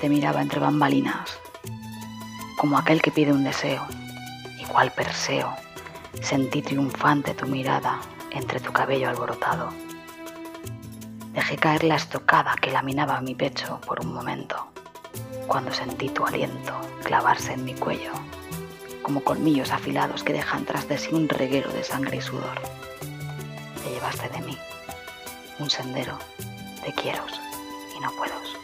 Te miraba entre bambalinas, como aquel que pide un deseo, y cual Perseo, sentí triunfante tu mirada entre tu cabello alborotado. Dejé caer la estocada que laminaba mi pecho por un momento, cuando sentí tu aliento clavarse en mi cuello, como colmillos afilados que dejan tras de sí un reguero de sangre y sudor. Te llevaste de mí un sendero de quieros y no puedos.